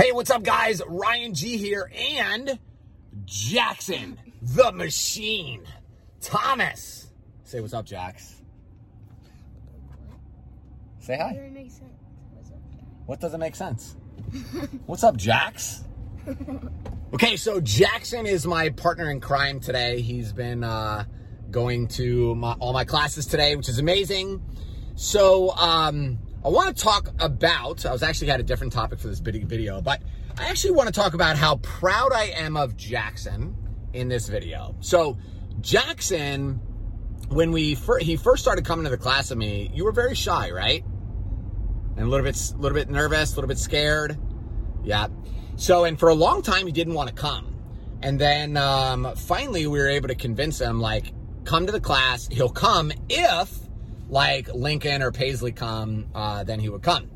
Hey, what's up, guys? Ryan G here and Jackson, the machine. Thomas. Say what's up, Jax. Say hi. Doesn't make sense. What's up, Jack? What doesn't make sense? What's up, Jax? Okay, so Jackson is my partner in crime today. He's been uh, going to my, all my classes today, which is amazing. So um, I want to talk about. I was actually had a different topic for this video- but I actually want to talk about how proud I am of Jackson in this video. So Jackson, when we fir- he first started coming to the class with me, you were very shy, right? and a little bit, a little bit nervous, a little bit scared. Yeah. So, and for a long time, he didn't want to come. And then um, finally, we were able to convince him, like, come to the class. He'll come if, like, Lincoln or Paisley come, uh, then he would come.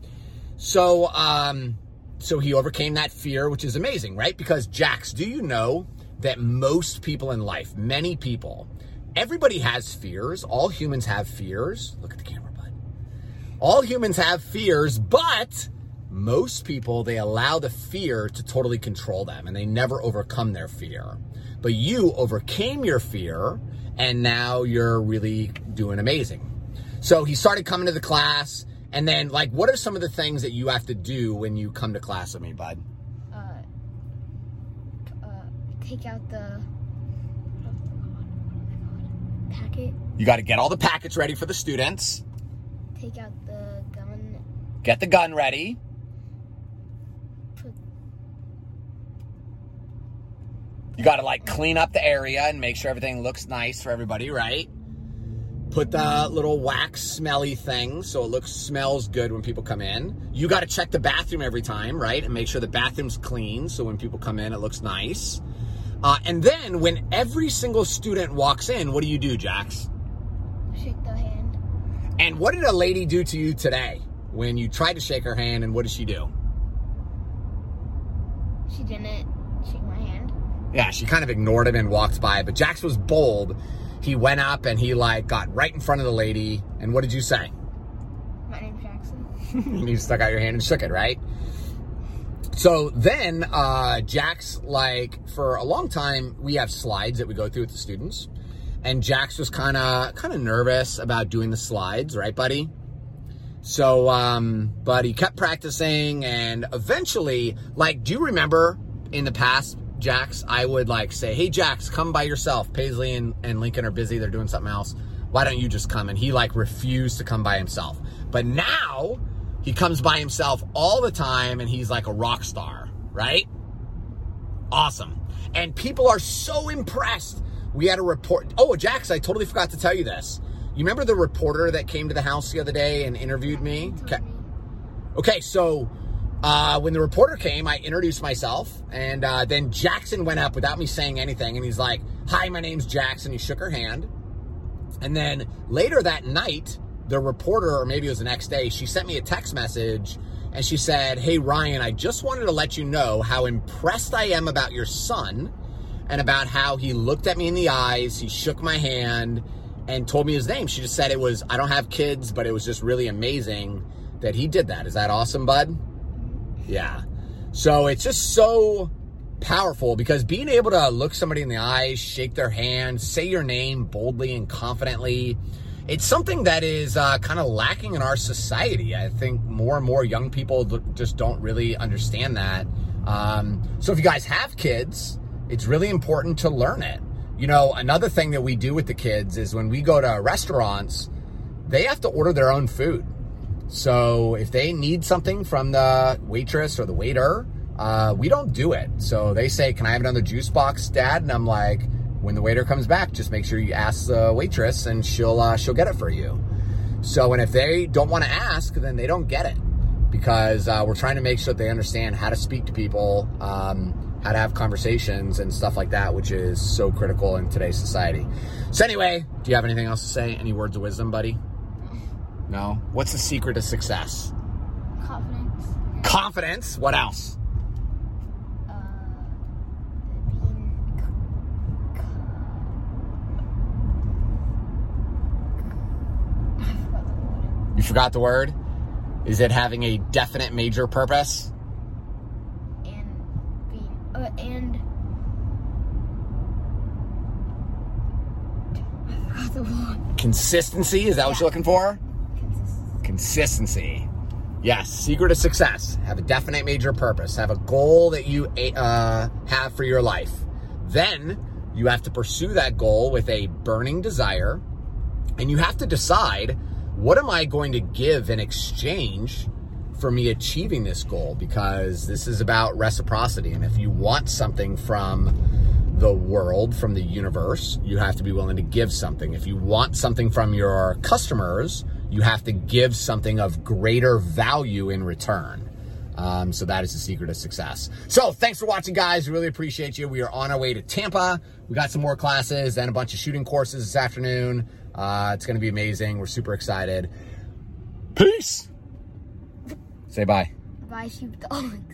So, um, so he overcame that fear, which is amazing, right? Because Jax, do you know that most people in life, many people, everybody has fears. All humans have fears. Look at the camera, bud. All humans have fears, but most people, they allow the fear to totally control them and they never overcome their fear. But you overcame your fear and now you're really doing amazing. So he started coming to the class. And then, like, what are some of the things that you have to do when you come to class with me, bud? Uh, uh, take out the packet. You got to get all the packets ready for the students, Take out the gun. get the gun ready. Put You got to like clean up the area and make sure everything looks nice for everybody, right? Put the little wax smelly thing so it looks smells good when people come in. You got to check the bathroom every time, right? And make sure the bathroom's clean so when people come in it looks nice. Uh, and then when every single student walks in, what do you do, Jax? shake the hand. And what did a lady do to you today when you tried to shake her hand? And what did she do? She didn't shake my hand. Yeah, she kind of ignored him and walked by. But Jax was bold. He went up and he like got right in front of the lady. And what did you say? My name's Jackson. and you stuck out your hand and shook it, right? So then, uh, Jax, like, for a long time, we have slides that we go through with the students. And Jax was kind of, kind of nervous about doing the slides, right, buddy? So, um, but he kept practicing and eventually, like, do you remember in the past, Jax, I would like say, Hey, Jax, come by yourself. Paisley and, and Lincoln are busy. They're doing something else. Why don't you just come? And he like refused to come by himself. But now he comes by himself all the time and he's like a rock star, right? Awesome. And people are so impressed. We had a report. Oh, Jax, I totally forgot to tell you this. You remember the reporter that came to the house the other day and interviewed me? Okay. Okay, so uh, when the reporter came, I introduced myself, and uh, then Jackson went up without me saying anything, and he's like, "Hi, my name's Jackson." He shook her hand, and then later that night, the reporter, or maybe it was the next day, she sent me a text message, and she said, "Hey, Ryan, I just wanted to let you know how impressed I am about your son, and about how he looked at me in the eyes, he shook my hand." And told me his name. She just said it was, I don't have kids, but it was just really amazing that he did that. Is that awesome, bud? Yeah. So it's just so powerful because being able to look somebody in the eyes, shake their hand, say your name boldly and confidently, it's something that is uh, kind of lacking in our society. I think more and more young people just don't really understand that. Um, so if you guys have kids, it's really important to learn it. You know, another thing that we do with the kids is when we go to restaurants, they have to order their own food. So if they need something from the waitress or the waiter, uh, we don't do it. So they say, "Can I have another juice box, Dad?" And I'm like, "When the waiter comes back, just make sure you ask the waitress, and she'll uh, she'll get it for you." So and if they don't want to ask, then they don't get it because uh, we're trying to make sure that they understand how to speak to people, um, how to have conversations and stuff like that, which is so critical in today's society. So anyway, do you have anything else to say? Any words of wisdom, buddy? No. What's the secret to success? Confidence. Confidence. What else? Uh, being. c- c- I forgot. You forgot the word? Is it having a definite major purpose? uh, and I forgot the. Consistency, is that what you're looking for? Consistency. Yes, secret of success. Have a definite major purpose. Have a goal that you uh, have for your life. Then you have to pursue that goal with a burning desire. And you have to decide what am I going to give in exchange for me achieving this goal? Because this is about reciprocity. And if you want something from the world, from the universe, you have to be willing to give something. If you want something from your customers, you have to give something of greater value in return. Um, so that is the secret of success. So thanks for watching, guys. Really appreciate you. We are on our way to Tampa. We got some more classes and a bunch of shooting courses this afternoon. Uh, it's going to be amazing. We're super excited. Peace. Say bye. Bye, sheepdogs.